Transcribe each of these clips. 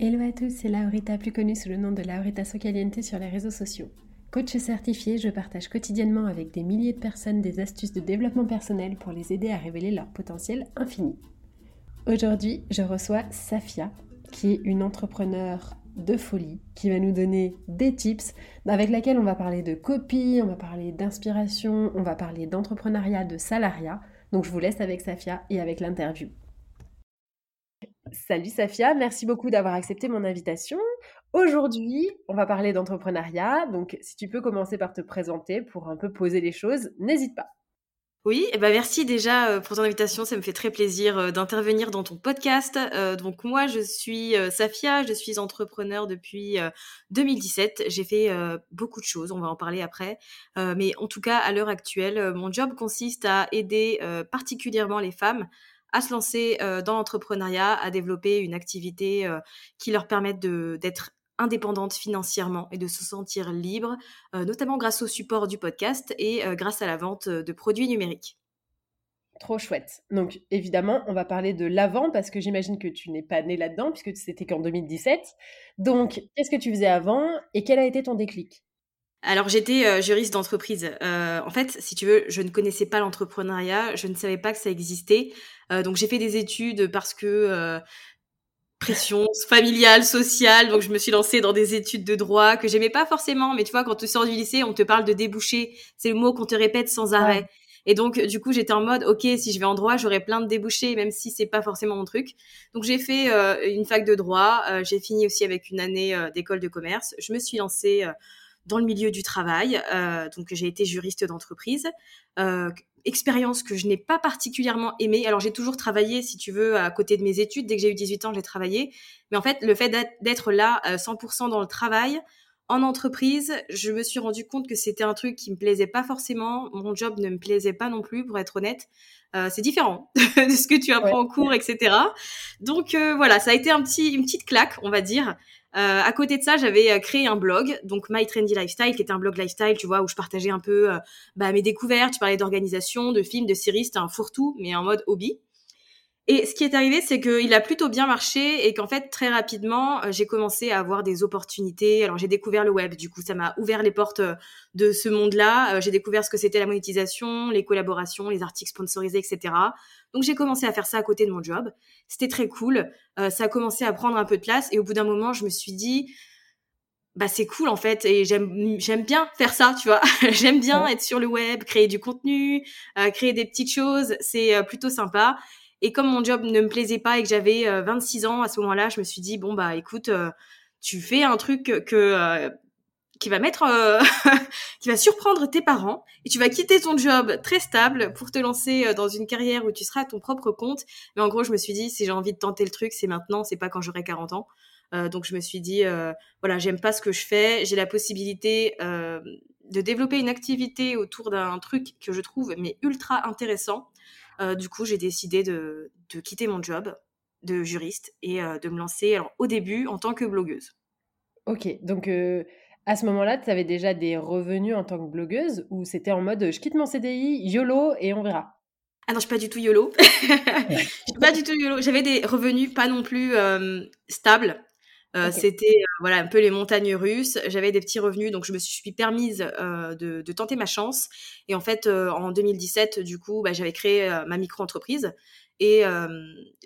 Hello à tous, c'est Laurita, plus connue sous le nom de Laurita Socaliente sur les réseaux sociaux. Coach certifié, je partage quotidiennement avec des milliers de personnes des astuces de développement personnel pour les aider à révéler leur potentiel infini. Aujourd'hui, je reçois Safia, qui est une entrepreneure de folie, qui va nous donner des tips avec laquelle on va parler de copie, on va parler d'inspiration, on va parler d'entrepreneuriat, de salariat. Donc je vous laisse avec Safia et avec l'interview. Salut Safia, merci beaucoup d'avoir accepté mon invitation. Aujourd'hui, on va parler d'entrepreneuriat, donc si tu peux commencer par te présenter pour un peu poser les choses, n'hésite pas. Oui, et eh ben merci déjà euh, pour ton invitation, ça me fait très plaisir euh, d'intervenir dans ton podcast. Euh, donc moi, je suis Safia, je suis entrepreneur depuis 2017. J'ai fait beaucoup de choses, on va en parler après. mais en tout cas, à l'heure actuelle, mon job consiste à aider particulièrement les femmes à se lancer dans l'entrepreneuriat, à développer une activité qui leur permette d'être indépendante financièrement et de se sentir libre, notamment grâce au support du podcast et grâce à la vente de produits numériques. Trop chouette. Donc évidemment, on va parler de l'avant parce que j'imagine que tu n'es pas né là-dedans puisque c'était qu'en 2017. Donc, qu'est-ce que tu faisais avant et quel a été ton déclic? Alors j'étais juriste d'entreprise. en fait, si tu veux, je ne connaissais pas l'entrepreneuriat, je ne savais pas que ça existait. donc j'ai fait des études parce que pression familiale, sociale. Donc, je me suis lancée dans des études de droit que j'aimais pas forcément. Mais tu vois, quand tu sors du lycée, on te parle de débouchés. C'est le mot qu'on te répète sans arrêt. Et donc, du coup, j'étais en mode, OK, si je vais en droit, j'aurai plein de débouchés, même si c'est pas forcément mon truc. Donc, j'ai fait euh, une fac de droit. Euh, j'ai fini aussi avec une année euh, d'école de commerce. Je me suis lancée dans le milieu du travail. donc, j'ai été juriste d'entreprise expérience que je n'ai pas particulièrement aimée. Alors j'ai toujours travaillé, si tu veux, à côté de mes études. Dès que j'ai eu 18 ans, j'ai travaillé. Mais en fait, le fait d'être là 100% euh, dans le travail, en entreprise, je me suis rendu compte que c'était un truc qui me plaisait pas forcément. Mon job ne me plaisait pas non plus, pour être honnête. Euh, c'est différent de ce que tu apprends en cours, etc. Donc euh, voilà, ça a été un petit, une petite claque, on va dire. Euh, à côté de ça, j'avais euh, créé un blog, donc My Trendy Lifestyle, qui était un blog lifestyle, tu vois, où je partageais un peu euh, bah, mes découvertes. Je parlais d'organisation, de films, de séries. C'était un fourre-tout, mais en mode hobby. Et ce qui est arrivé, c'est qu'il a plutôt bien marché et qu'en fait, très rapidement, j'ai commencé à avoir des opportunités. Alors, j'ai découvert le web, du coup, ça m'a ouvert les portes de ce monde-là. j'ai découvert ce que c'était la monétisation, les collaborations, les articles sponsorisés, etc. Donc j'ai commencé à faire ça à côté de mon job. C'était très cool. Euh, ça a commencé à prendre un peu de place et au bout d'un moment, je me suis dit, bah c'est cool en fait et j'aime j'aime bien faire ça, tu vois. j'aime bien être sur le web, créer du contenu, euh, créer des petites choses. C'est euh, plutôt sympa. Et comme mon job ne me plaisait pas et que j'avais 26 ans à ce moment-là, je me suis dit bon bah écoute, tu fais un truc que qui va mettre, euh, qui va surprendre tes parents et tu vas quitter ton job très stable pour te lancer euh, dans une carrière où tu seras à ton propre compte. Mais en gros, je me suis dit, si j'ai envie de tenter le truc, c'est maintenant, c'est pas quand j'aurai 40 ans. Euh, donc je me suis dit, euh, voilà, j'aime pas ce que je fais, j'ai la possibilité de développer une activité autour d'un truc que je trouve mais ultra intéressant. Du coup, j'ai décidé de, de, quitter mon job de juriste et de me lancer alors, au début en tant que blogueuse. Ok, donc à ce moment-là, tu avais déjà des revenus en tant que blogueuse ou c'était en mode je quitte mon CDI, YOLO et on verra? Ah non, je suis pas du tout YOLO. je suis pas du tout YOLO. J'avais des revenus pas non plus euh, stables. Euh, C'était euh, voilà un peu les montagnes russes. J'avais des petits revenus, donc je me suis permise euh, de, tenter ma chance. Et en fait, euh, en 2017, du coup, bah, j'avais créé ma micro-entreprise et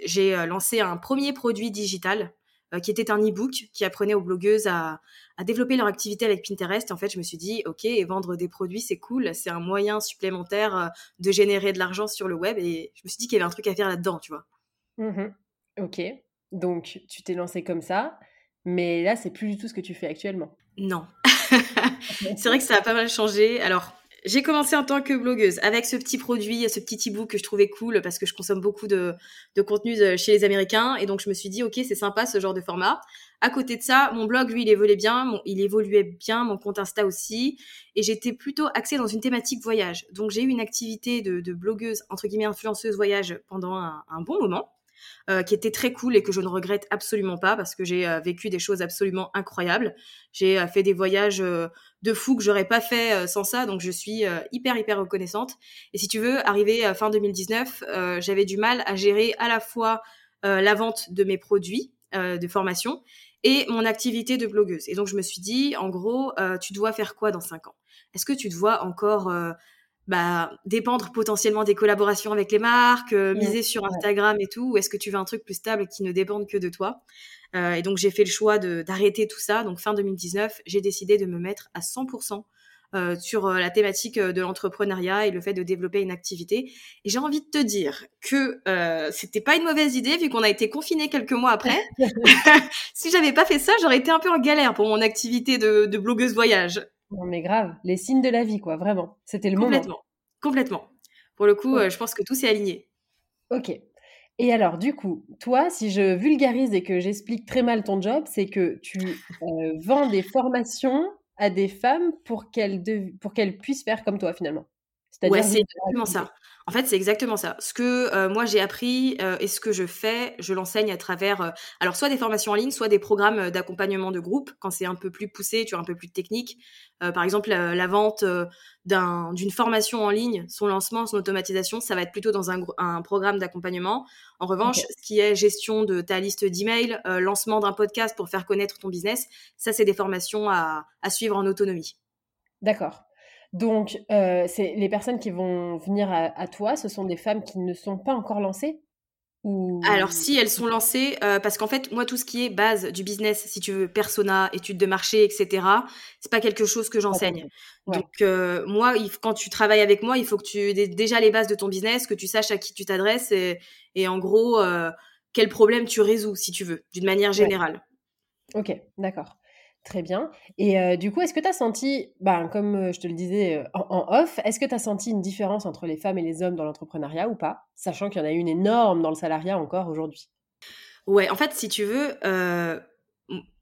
j'ai lancé un premier produit digital qui était un e-book qui apprenait aux blogueuses à, développer leur activité avec Pinterest. Et en fait, je me suis dit, OK, vendre des produits, c'est cool. C'est un moyen supplémentaire euh, de générer de l'argent sur le web. Et je me suis dit qu'il y avait un truc à faire là-dedans, tu vois. Mmh OK. Donc, tu t'es lancé comme ça. Mais là, c'est plus du tout ce que tu fais actuellement. Non. c'est vrai que ça a pas mal changé. Alors, j'ai commencé en tant que blogueuse avec ce petit produit, ce petit e-book que je trouvais cool parce que je consomme beaucoup de, de contenu euh, chez les Américains. Et donc, je me suis dit, OK, c'est sympa ce genre de format. À côté de ça, mon blog, lui, il évoluait bien, il évoluait bien, mon compte Insta aussi. Et j'étais plutôt axée dans une thématique voyage. Donc, j'ai eu une activité de, de blogueuse, entre guillemets, influenceuse voyage pendant un, un bon moment. Euh, qui était très cool et que je ne regrette absolument pas parce que j'ai euh, vécu des choses absolument incroyables. J'ai euh, fait des voyages de fou que j'aurais pas fait sans ça, donc je suis hyper hyper reconnaissante. Et si tu veux, arrivé fin 2019, j'avais du mal à gérer à la fois la vente de mes produits de formation et mon activité de blogueuse. Et donc je me suis dit, en gros, tu dois faire quoi dans cinq ans? Est-ce que tu te vois encore bah, dépendre potentiellement des collaborations avec les marques, euh, miser sur Instagram et tout, ou est-ce que tu veux un truc plus stable qui ne dépende que de toi? Euh, Et donc j'ai fait le choix d'arrêter tout ça. Donc fin 2019, j'ai décidé de me mettre à 100% euh, sur la thématique de l'entrepreneuriat et le fait de développer une activité. Et j'ai envie de te dire que euh, c'était pas une mauvaise idée vu qu'on a été confiné quelques mois après. si j'avais pas fait ça, j'aurais été un peu en galère pour mon activité de, de blogueuse voyage. Non, mais grave, les signes de la vie, quoi, vraiment. C'était le complètement, moment. Complètement. Pour le coup, euh, je pense que tout s'est aligné. Ok. Et alors, du coup, toi, si je vulgarise et que j'explique très mal ton job, c'est que tu euh, vends des formations à des femmes pour qu'elles, pour qu'elles puissent faire comme toi, finalement. Ouais, c'est exactement ça. En fait, c'est exactement ça. Ce que euh, moi j'ai appris euh, et ce que je fais, je l'enseigne à travers, euh, alors soit des formations en ligne, soit des programmes d'accompagnement de groupe quand c'est un peu plus poussé, tu vois, un peu plus technique. par exemple, la, vente d'un, d'une formation en ligne, son lancement, son automatisation, ça va être plutôt dans un, un programme d'accompagnement. En revanche, ce qui est gestion de ta liste d'emails, lancement d'un podcast pour faire connaître ton business, ça c'est des formations à, à suivre en autonomie. D'accord. Donc, euh, c'est les personnes qui vont venir à, toi, ce sont des femmes qui ne sont pas encore lancées ou... Alors, si elles sont lancées, euh, parce qu'en fait, moi, tout ce qui est base du business, si tu veux, persona, études de marché, etc., c'est pas quelque chose que j'enseigne. Donc, euh, moi, quand tu travailles avec moi, il faut que tu aies déjà les bases de ton business, que tu saches à qui tu t'adresses et, et, en gros, quel problème tu résous, si tu veux, d'une manière générale. Ok, d'accord. Très bien. Et du coup, est-ce que tu as senti, ben, comme je te le disais en, off, est-ce que tu as senti une différence entre les femmes et les hommes dans l'entrepreneuriat ou pas Sachant qu'il y en a une énorme dans le salariat encore aujourd'hui? Ouais, en fait, si tu veux,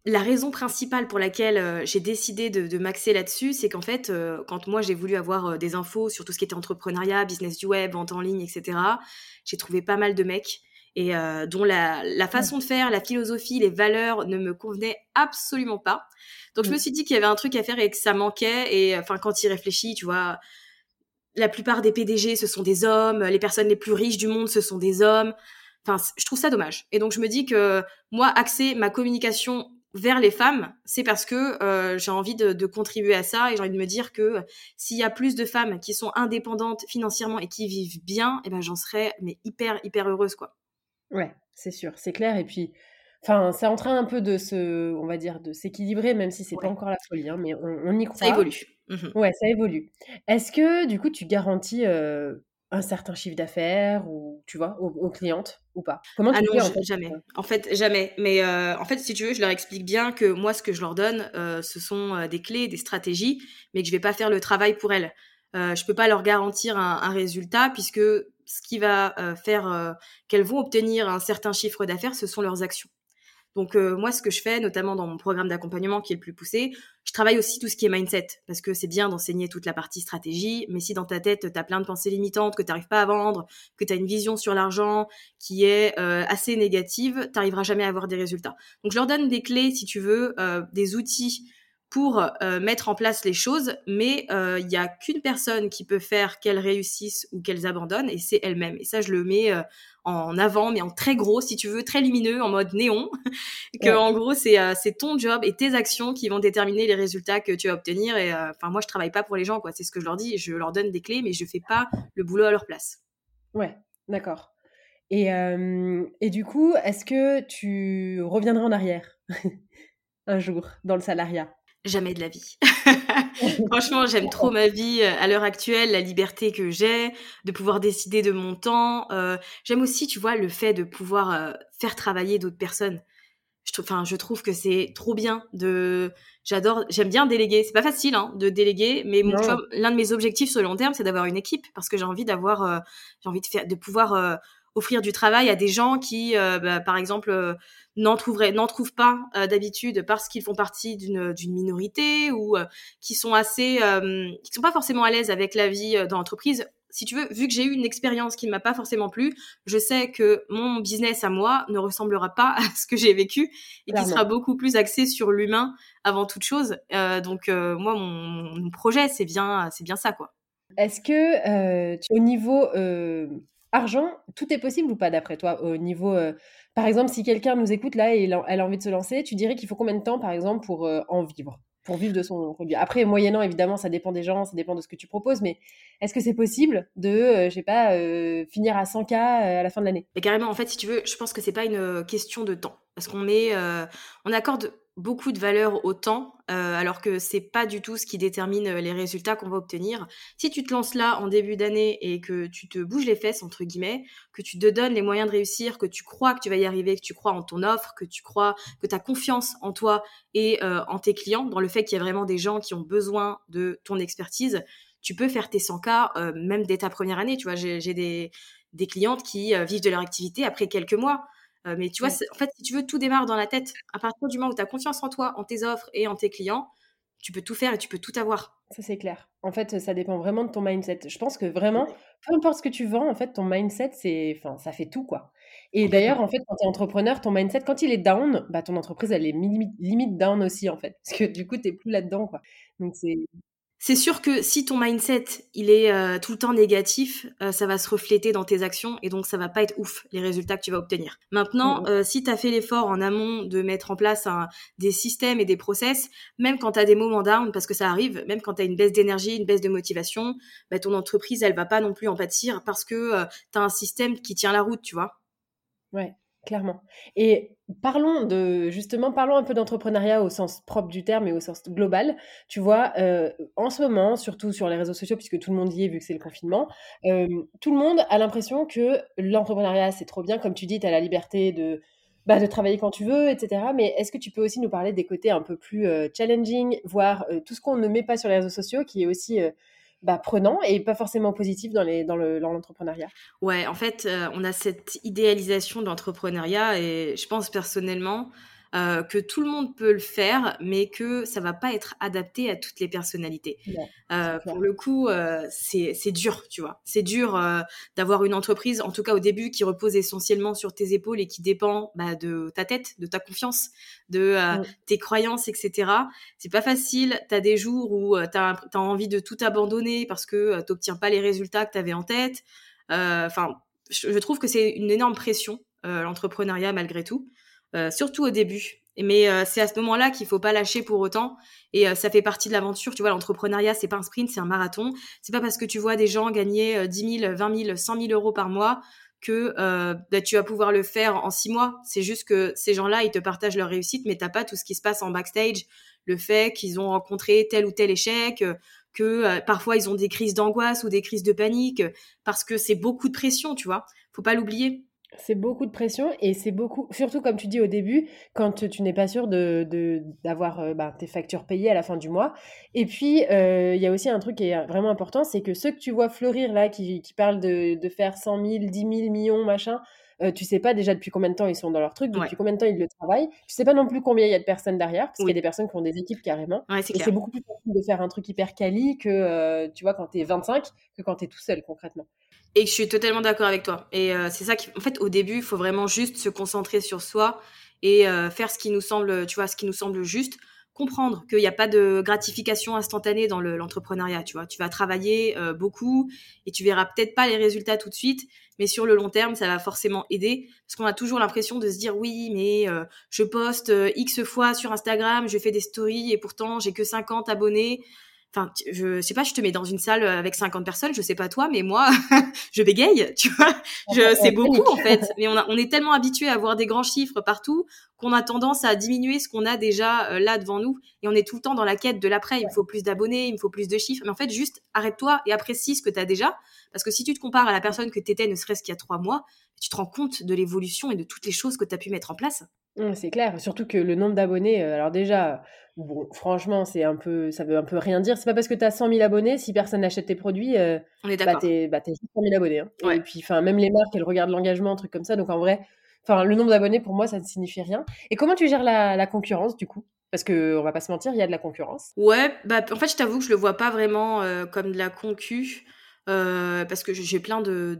la raison principale pour laquelle j'ai décidé de, de m'axer là-dessus, c'est qu'en fait, quand moi j'ai voulu avoir des infos sur tout ce qui était entrepreneuriat, business du web, vente en ligne, etc., j'ai trouvé pas mal de mecs et euh, dont la, la, façon de faire, la philosophie, les valeurs ne me convenaient absolument pas. Donc je me suis dit qu'il y avait un truc à faire et que ça manquait. Et enfin, quand il réfléchit, tu vois, la plupart des PDG, ce sont des hommes. Les personnes les plus riches du monde, ce sont des hommes. Enfin, je trouve ça dommage. Et donc je me dis que moi, axer ma communication vers les femmes, c'est parce que euh, j'ai envie de, de, contribuer à ça et j'ai envie de me dire que s'il y a plus de femmes qui sont indépendantes financièrement et qui vivent bien, eh ben j'en serais mais hyper hyper heureuse quoi. Ouais, c'est sûr, c'est clair. Et puis, enfin, c'est en train un peu de se, on va dire, de s'équilibrer, même si c'est pas encore la folie, hein, mais on, y croit. Ça évolue. Mmh ouais, ça évolue. Est-ce que, du coup, tu garantis un certain chiffre d'affaires ou, tu vois, aux, clientes ou pas? Comment tu ah en Jamais. En fait, jamais. Mais en fait, si tu veux, je leur explique bien que moi, ce que je leur donne, ce sont des clés, des stratégies, mais que je vais pas faire le travail pour elles. Euh, je peux pas leur garantir un, un résultat puisque ce qui va euh, faire euh, qu'elles vont obtenir un certain chiffre d'affaires, ce sont leurs actions. Donc euh, moi, ce que je fais, notamment dans mon programme d'accompagnement qui est le plus poussé, je travaille aussi tout ce qui est mindset, parce que c'est bien d'enseigner toute la partie stratégie, mais si dans ta tête, tu as plein de pensées limitantes, que tu n'arrives pas à vendre, que tu as une vision sur l'argent qui est assez négative, tu n'arriveras jamais à avoir des résultats. Donc je leur donne des clés, si tu veux, des outils pour mettre en place les choses, mais il n'y a qu'une personne qui peut faire qu'elles réussissent ou qu'elles abandonnent, et c'est elle-même. Et ça, je le mets en avant, mais en très gros, si tu veux, très lumineux, en mode néon. que en gros, c'est euh, ton job et tes actions qui vont déterminer les résultats que tu vas obtenir. Et euh, enfin, moi, je travaille pas pour les gens, quoi. C'est ce que je leur dis. Je leur donne des clés, mais je fais pas le boulot à leur place. Ouais, d'accord. Et, euh, et du coup, est-ce que tu reviendras en arrière un jour dans le salariat? Jamais de la vie. Franchement, j'aime trop ma vie euh, à l'heure actuelle, la liberté que j'ai, de pouvoir décider de mon temps. Euh, j'aime aussi, tu vois, le fait de pouvoir euh, faire travailler d'autres personnes. Je, enfin, je trouve que c'est trop bien de. J'adore, j'aime bien déléguer. C'est pas facile hein, de déléguer, mais l'un de mes objectifs sur le long terme, c'est d'avoir une équipe parce que j'ai envie d'avoir, j'ai envie de faire, de pouvoir offrir du travail à des gens qui, bah, par exemple n'en trouveraient n'en trouvent pas euh, d'habitude parce qu'ils font partie d'une d'une minorité ou euh, qui sont assez euh, qui sont pas forcément à l'aise avec la vie dans l'entreprise si tu veux, vu que j'ai eu une expérience qui ne m'a pas forcément plu, je sais que mon business à moi ne ressemblera pas à ce que j'ai vécu et qui sera beaucoup plus axé sur l'humain avant toute chose. donc moi, mon, mon projet, c'est bien, c'est bien ça, quoi. Est-ce que au niveau argent, tout est possible ou pas d'après toi Au niveau, euh, par exemple, si quelqu'un nous écoute là et elle a envie de se lancer, tu dirais qu'il faut combien de temps, par exemple, pour euh, en vivre pour vivre de son produit. Après, moyennant, évidemment, ça dépend des gens, ça dépend de ce que tu proposes, mais est-ce que c'est possible de, euh, je sais pas, finir à 100K à la fin de l'année? Carrément, en fait, si tu veux, je pense que c'est pas une question de temps. Parce qu'on met, on accorde beaucoup de valeur au temps, euh, alors que c'est pas du tout ce qui détermine euh, les résultats qu'on va obtenir. Si tu te lances là en début d'année et que tu te bouges les fesses entre guillemets, que tu te donnes les moyens de réussir, que tu crois que tu vas y arriver, que tu crois en ton offre, que tu crois que tu as confiance en toi et euh, en tes clients, dans le fait qu'il y a vraiment des gens qui ont besoin de ton expertise, tu peux faire tes 100K même dès ta première année. Tu vois, j'ai des, des clientes qui vivent de leur activité après quelques mois. Euh, mais tu vois, en fait, si tu veux, tout démarre dans la tête. À partir du moment où tu as confiance en toi, en tes offres et en tes clients, tu peux tout faire et tu peux tout avoir. Ça, c'est clair. En fait, ça dépend vraiment de ton mindset. Je pense que vraiment, peu importe ce que tu vends, en fait, ton mindset, c'est, enfin, ça fait tout, quoi. Et d'ailleurs, en fait, quand tu es entrepreneur, ton mindset, quand il est down, bah, ton entreprise, elle est limite, down aussi, en fait. Parce que du coup, tu n'es plus là-dedans, quoi. Donc, c'est, c'est sûr que si ton mindset il est euh, tout le temps négatif, euh, ça va se refléter dans tes actions et donc ça va pas être ouf les résultats que tu vas obtenir. Maintenant, euh, si tu as fait l'effort en amont de mettre en place des systèmes et des process, même quand tu as des moments down parce que ça arrive, même quand tu as une baisse d'énergie, une baisse de motivation, bah, ton entreprise elle va pas non plus en pâtir parce que tu as un système qui tient la route, tu vois? Ouais. Clairement. Et parlons de justement, parlons un peu d'entrepreneuriat au sens propre du terme et au sens global. Tu vois, euh, en ce moment, surtout sur les réseaux sociaux, puisque tout le monde y est vu que c'est le confinement, euh, tout le monde a l'impression que l'entrepreneuriat c'est trop bien, comme tu dis, tu as la liberté de bah, de travailler quand tu veux, etc. Mais est-ce que tu peux aussi nous parler des côtés un peu plus euh, challenging, voire tout ce qu'on ne met pas sur les réseaux sociaux, qui est aussi bah, prenant et pas forcément positif dans, les, dans, le, dans l'entrepreneuriat. Ouais, en fait, euh, on a cette idéalisation de l'entrepreneuriat et je pense personnellement euh, que tout le monde peut le faire, mais que ça va pas être adapté à toutes les personnalités. euh, pour le coup, euh, c'est, c'est dur, tu vois. C'est dur euh, d'avoir une entreprise, en tout cas au début, qui repose essentiellement sur tes épaules et qui dépend bah, de ta tête, de ta confiance, de tes croyances, etc. C'est pas facile. Tu as des jours où tu as, envie de tout abandonner parce que tu n'obtiens pas les résultats que tu avais en tête. Enfin, je trouve que c'est une énorme pression, l'entrepreneuriat, malgré tout. Euh, surtout au début. Mais euh, c'est à ce moment-là qu'il faut pas lâcher pour autant. Et euh, ça fait partie de l'aventure. Tu vois, l'entrepreneuriat, c'est pas un sprint, c'est un marathon. C'est pas parce que tu vois des gens gagner 10 000, 20 000, 100 000 euros par mois que bah, tu vas pouvoir le faire en six mois. C'est juste que ces gens-là, ils te partagent leur réussite, mais t'as pas tout ce qui se passe en backstage, le fait qu'ils ont rencontré tel ou tel échec, que parfois ils ont des crises d'angoisse ou des crises de panique, parce que c'est beaucoup de pression, tu vois. Faut pas l'oublier. C'est beaucoup de pression et c'est beaucoup, surtout comme tu dis au début, quand tu n'es pas sûr de, d'avoir bah, tes factures payées à la fin du mois. Et puis, euh, il y a aussi un truc qui est vraiment important, c'est que ceux que tu vois fleurir là, qui, qui parlent de, de faire 100 000, 10 000 millions, machin, euh, tu sais pas déjà depuis combien de temps ils sont dans leur truc, depuis combien de temps ils le travaillent. Tu sais pas non plus combien il y a de personnes derrière, parce qu'il y a des personnes qui ont des équipes carrément. et c'est beaucoup plus facile de faire un truc hyper quali que, euh, tu vois, quand tu es 25 que quand tu es tout seul concrètement. Et je suis totalement d'accord avec toi. Et euh, c'est ça qui, en fait, au début, il faut vraiment juste se concentrer sur soi et faire ce qui nous semble, tu vois, ce qui nous semble juste comprendre qu'il n'y a pas de gratification instantanée dans l'entrepreneuriat. tu vois, tu vas travailler beaucoup et tu verras peut-être pas les résultats tout de suite, mais sur le long terme, ça va forcément aider parce qu'on a toujours l'impression de se dire oui, mais je poste X fois sur Instagram, je fais des stories et pourtant j'ai que 50 abonnés. Enfin, je sais pas, je te mets dans une salle avec 50 personnes, je sais pas toi, mais moi, je bégaye, tu vois. Je, c'est beaucoup en fait, mais on, a, on est tellement habitué à voir des grands chiffres partout qu'on a tendance à diminuer ce qu'on a déjà euh, là devant nous, et on est tout le temps dans la quête de l'après. Il me faut plus d'abonnés, il me faut plus de chiffres, mais en fait, juste arrête-toi et apprécie ce que tu as déjà, parce que si tu te compares à la personne que tu étais, ne serait-ce qu'il y a trois mois, tu te rends compte de l'évolution et de toutes les choses que tu as pu mettre en place. Mmh, c'est clair, surtout que le nombre d'abonnés, euh, alors déjà, bon, franchement, c'est un peu, ça veut un peu rien dire. C'est pas parce que tu as 100 000 abonnés, si personne n'achète tes produits, euh, On est bah, t'es bah, juste 100 000 abonnés. Hein. Et puis, enfin, même les marques, elles regardent l'engagement, un truc comme ça. Donc en vrai, enfin, le nombre d'abonnés pour moi, ça ne signifie rien. Et comment tu gères la, concurrence du coup? Parce que on va pas se mentir, il y a de la concurrence. Ouais, bah en fait, je t'avoue que je le vois pas vraiment euh, comme de la concu. parce que j'ai plein de,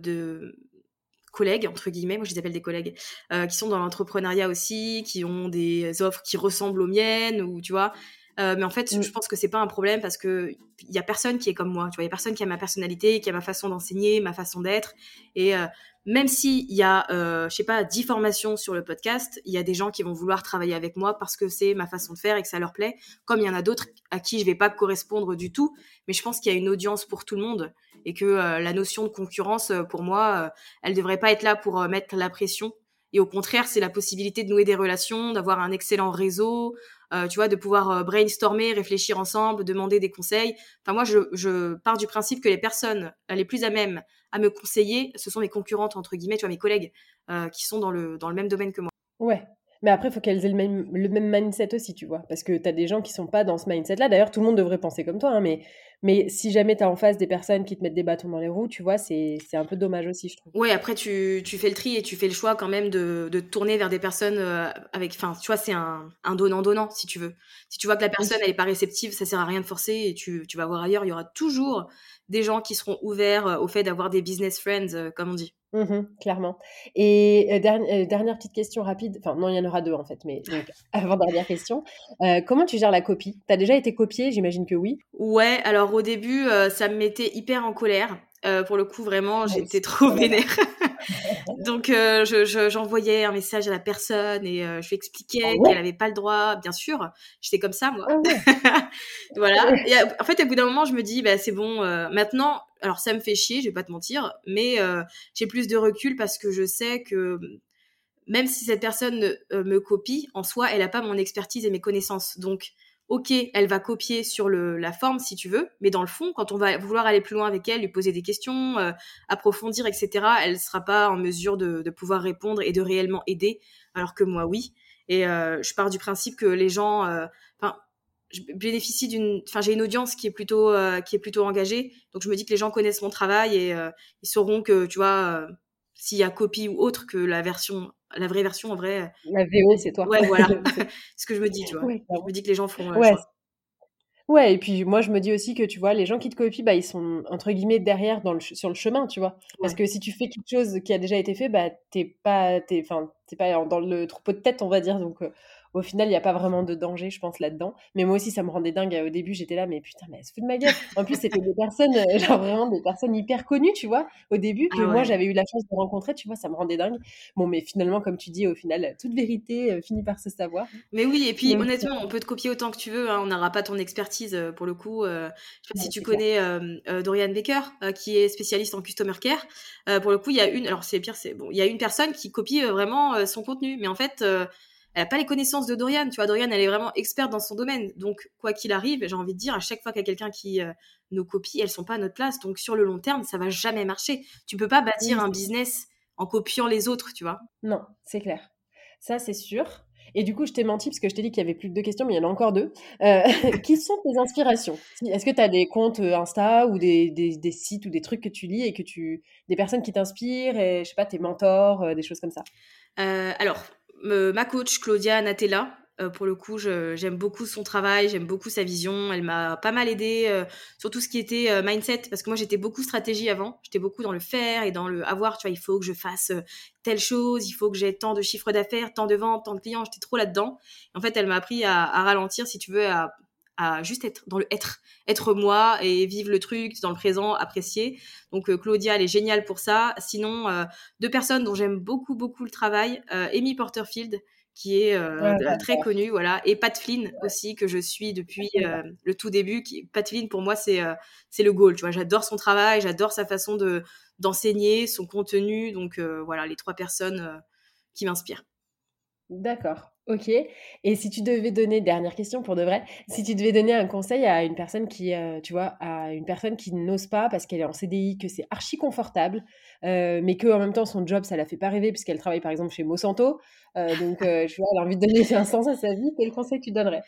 collègues, entre guillemets, moi je les appelle des collègues, euh, qui sont dans l'entrepreneuriat aussi, qui ont des offres qui ressemblent aux miennes, ou tu vois. Euh, mais en fait, mm. je pense que c'est pas un problème parce que il y a personne qui est comme moi. Tu vois, il y a personne qui a ma personnalité, qui a ma façon d'enseigner, ma façon d'être. Et euh, même s'il y a, je sais pas, dix formations sur le podcast, il y a des gens qui vont vouloir travailler avec moi parce que c'est ma façon de faire et que ça leur plaît. Comme il y en a d'autres à qui je vais pas correspondre du tout. Mais je pense qu'il y a une audience pour tout le monde et que euh, la notion de concurrence, euh, pour moi, euh, elle devrait pas être là pour mettre la pression. Et au contraire, c'est la possibilité de nouer des relations, d'avoir un excellent réseau, tu vois, de pouvoir brainstormer, réfléchir ensemble, demander des conseils. Enfin, moi, je, je, pars du principe que les personnes les plus à même à me conseiller, ce sont mes concurrentes, entre guillemets, tu vois, mes collègues qui sont dans le, dans le même domaine que moi. Ouais, mais après, il faut qu'elles aient le même, le même mindset aussi, tu vois. Parce que tu as des gens qui sont pas dans ce mindset-là. D'ailleurs, tout le monde devrait penser comme toi. Hein, mais, mais si jamais tu as en face des personnes qui te mettent des bâtons dans les roues, tu vois, c'est un peu dommage aussi, je trouve. Ouais, après, tu, tu, fais le tri et tu fais le choix quand même de, de tourner vers des personnes euh, avec. Enfin, tu vois, c'est un, un donnant-donnant, si tu veux. Si tu vois que la personne, elle est pas réceptive, ça sert à rien de forcer et tu, tu vas voir ailleurs. Il y aura toujours des gens qui seront ouverts euh, au fait d'avoir des business friends, euh, comme on dit. Mmh clairement. Et euh, euh, dernière petite question rapide, enfin non, il y en aura deux en fait, mais avant dernière question, euh, comment tu gères la copie? Tu as déjà été copié, j'imagine que oui. Ouais, alors au début, ça me mettait hyper en colère. pour le coup, vraiment, j'étais trop vénère. Donc, j'envoyais un message à la personne et je lui expliquais ah qu'elle n'avait pas le droit. Bien sûr, j'étais comme ça, moi. Ah voilà. Et en fait, au bout d'un moment, je me dis, bah, c'est bon, maintenant, alors ça me fait chier, je vais pas te mentir, mais euh, j'ai plus de recul parce que je sais que même si cette personne euh, me copie, en soi, elle a pas mon expertise et mes connaissances. Donc, ok, elle va copier sur le, la forme si tu veux, mais dans le fond, quand on va vouloir aller plus loin avec elle, lui poser des questions, euh, approfondir, etc., elle sera pas en mesure de, de, pouvoir répondre et de réellement aider, alors que moi, oui. Et je pars du principe que les gens, je bénéficie d'une, enfin j'ai une audience qui est plutôt euh, qui est plutôt engagée, donc je me dis que les gens connaissent mon travail et euh, ils sauront que tu vois euh, s'il y a copie ou autre que la version, la vraie version en vrai. La VO c'est toi. Ouais voilà, ce que je me dis tu vois. Je me dis que les gens feront. Ouais. Ouais, et puis moi je me dis aussi que tu vois, les gens qui te copient, bah, ils sont entre guillemets derrière dans le, sur le chemin, tu vois. Parce que si tu fais quelque chose qui a déjà été fait, bah t'es pas, t'es, enfin, pas dans le troupeau de tête, on va dire. Donc au final, il n'y a pas vraiment de danger, je pense, là-dedans. Mais moi aussi, ça me rendait dingue. Au début, j'étais là, mais putain, mais elle se fout de ma gueule. En plus, c'était des personnes, euh, genre vraiment des personnes hyper connues, tu vois, au début, que ah moi, j'avais eu la chance de rencontrer, tu vois, ça me rendait dingue. Bon, mais finalement, comme tu dis, au final, toute vérité euh, finit par se savoir. Mais oui, et puis, honnêtement, on peut te copier autant que tu veux. Hein, on n'aura pas ton expertise euh, pour le coup. je sais pas si tu connais Dorian Baker, qui est spécialiste en customer care. pour le coup, il y a une, alors c'est pire, c'est bon, il y a une personne qui copie vraiment son contenu, mais en fait, elle n'a pas les connaissances de Dorian. Tu vois, Dorian, elle est vraiment experte dans son domaine. Donc, quoi qu'il arrive, j'ai envie de dire, à chaque fois qu'il y a quelqu'un qui euh, nous copie, elles sont pas à notre place. Donc, sur le long terme, ça va jamais marcher. Tu peux pas bâtir un business en copiant les autres, tu vois. Non, c'est clair. Ça, c'est sûr. Et du coup, je t'ai menti parce que je t'ai dit qu'il y avait plus que deux questions, mais il y en a encore deux. Euh, qui sont tes inspirations? Est-ce que tu as des comptes euh, Insta ou des, des, sites ou des trucs que tu lis et que tu des personnes qui t'inspirent et je sais pas tes mentors, des choses comme ça? Alors, ma coach Claudia Natella, euh, pour le coup, j'aime beaucoup son travail, j'aime beaucoup sa vision. Elle m'a pas mal aidé euh, sur tout ce qui était euh, mindset, parce que moi j'étais beaucoup stratégie avant. J'étais beaucoup dans le faire et dans le avoir. Tu vois, il faut que je fasse telle chose, il faut que j'ai tant de chiffres d'affaires, tant de ventes, tant de clients. J'étais trop là-dedans. En fait, elle m'a appris à, ralentir, si tu veux, à, à, juste être dans le être, être moi et vivre le truc dans le présent, apprécier. Donc Claudia, elle est géniale pour ça. Sinon, deux personnes dont j'aime beaucoup beaucoup le travail, Amy Porterfield qui est euh, très connu, voilà, et Pat Flynn aussi que je suis depuis euh, le tout début. Qui, Pat Flynn pour moi c'est euh, c'est le goal, tu vois. J'adore son travail, j'adore sa façon de d'enseigner, son contenu, donc voilà les trois personnes qui m'inspirent. D'accord. Ok. Et si tu devais donner, dernière question pour de vrai, si tu devais donner un conseil à une personne qui, tu vois, à une personne qui n'ose pas parce qu'elle est en CDI, que c'est archi confortable, mais que en même temps son job ça la fait pas rêver puisqu'elle travaille par exemple chez Monsanto, donc je vois, elle a envie de donner un sens à sa vie, quel conseil tu donnerais?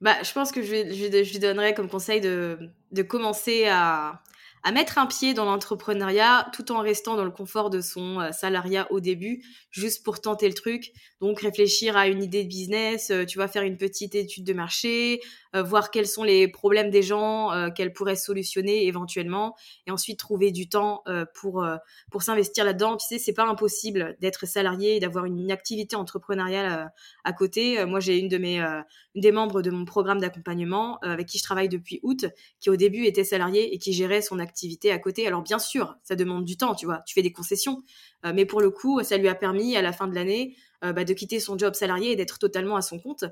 Bah, je pense que je, je, je lui donnerais comme conseil de, de commencer à à mettre un pied dans l'entrepreneuriat tout en restant dans le confort de son euh, salariat au début, juste pour tenter le truc. Donc réfléchir à une idée de business, euh, tu vas faire une petite étude de marché, voir quels sont les problèmes des gens qu'elle pourrait solutionner éventuellement, et ensuite trouver du temps pour pour s'investir là-dedans. Tu sais, c'est pas impossible d'être salarié et d'avoir une activité entrepreneuriale à côté. moi, j'ai une de une des membres de mon programme d'accompagnement avec qui je travaille depuis août, qui au début était salarié et qui gérait son activité à côté. Alors bien sûr, ça demande du temps, tu vois, tu fais des concessions, euh, mais pour le coup, ça lui a permis à la fin de l'année euh, bah, de quitter son job salarié et d'être totalement à son compte.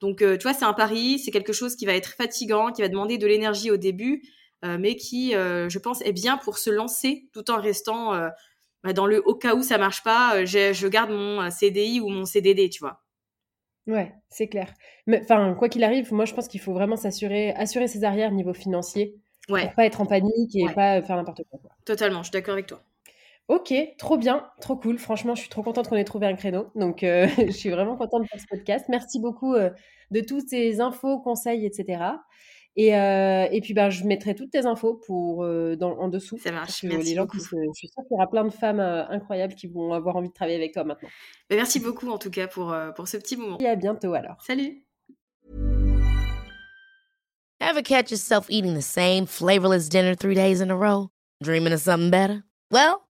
Donc euh, tu vois, c'est un pari, c'est quelque chose qui va être fatigant, qui va demander de l'énergie au début, mais qui, je pense, est bien pour se lancer tout en restant bah, dans le au cas où ça marche pas, je garde mon CDI ou mon CDD, tu vois. Ouais, c'est clair. Mais enfin, quoi qu'il arrive, moi je pense qu'il faut vraiment s'assurer, assurer ses arrières niveau financier. Ouais. Pour pas être en panique et pas faire n'importe quoi, Totalement, je suis d'accord avec toi. Ok, trop bien, trop cool. Franchement, je suis trop contente qu'on ait trouvé un créneau. Donc, euh, je suis vraiment contente de faire ce podcast. Merci beaucoup euh, de toutes ces infos, conseils, etc. Et, euh, et puis, ben, je mettrai toutes tes infos pour, dans, en dessous. Ça marche, merci beaucoup. je suis sûre qu'il y aura plein de femmes incroyables qui vont avoir envie de travailler avec toi maintenant. Ben, merci beaucoup, en tout cas, pour, pour ce petit moment. Et à bientôt alors. Salut Ever catch yourself eating the same flavorless dinner three days in a row? Dreaming of something better? Well,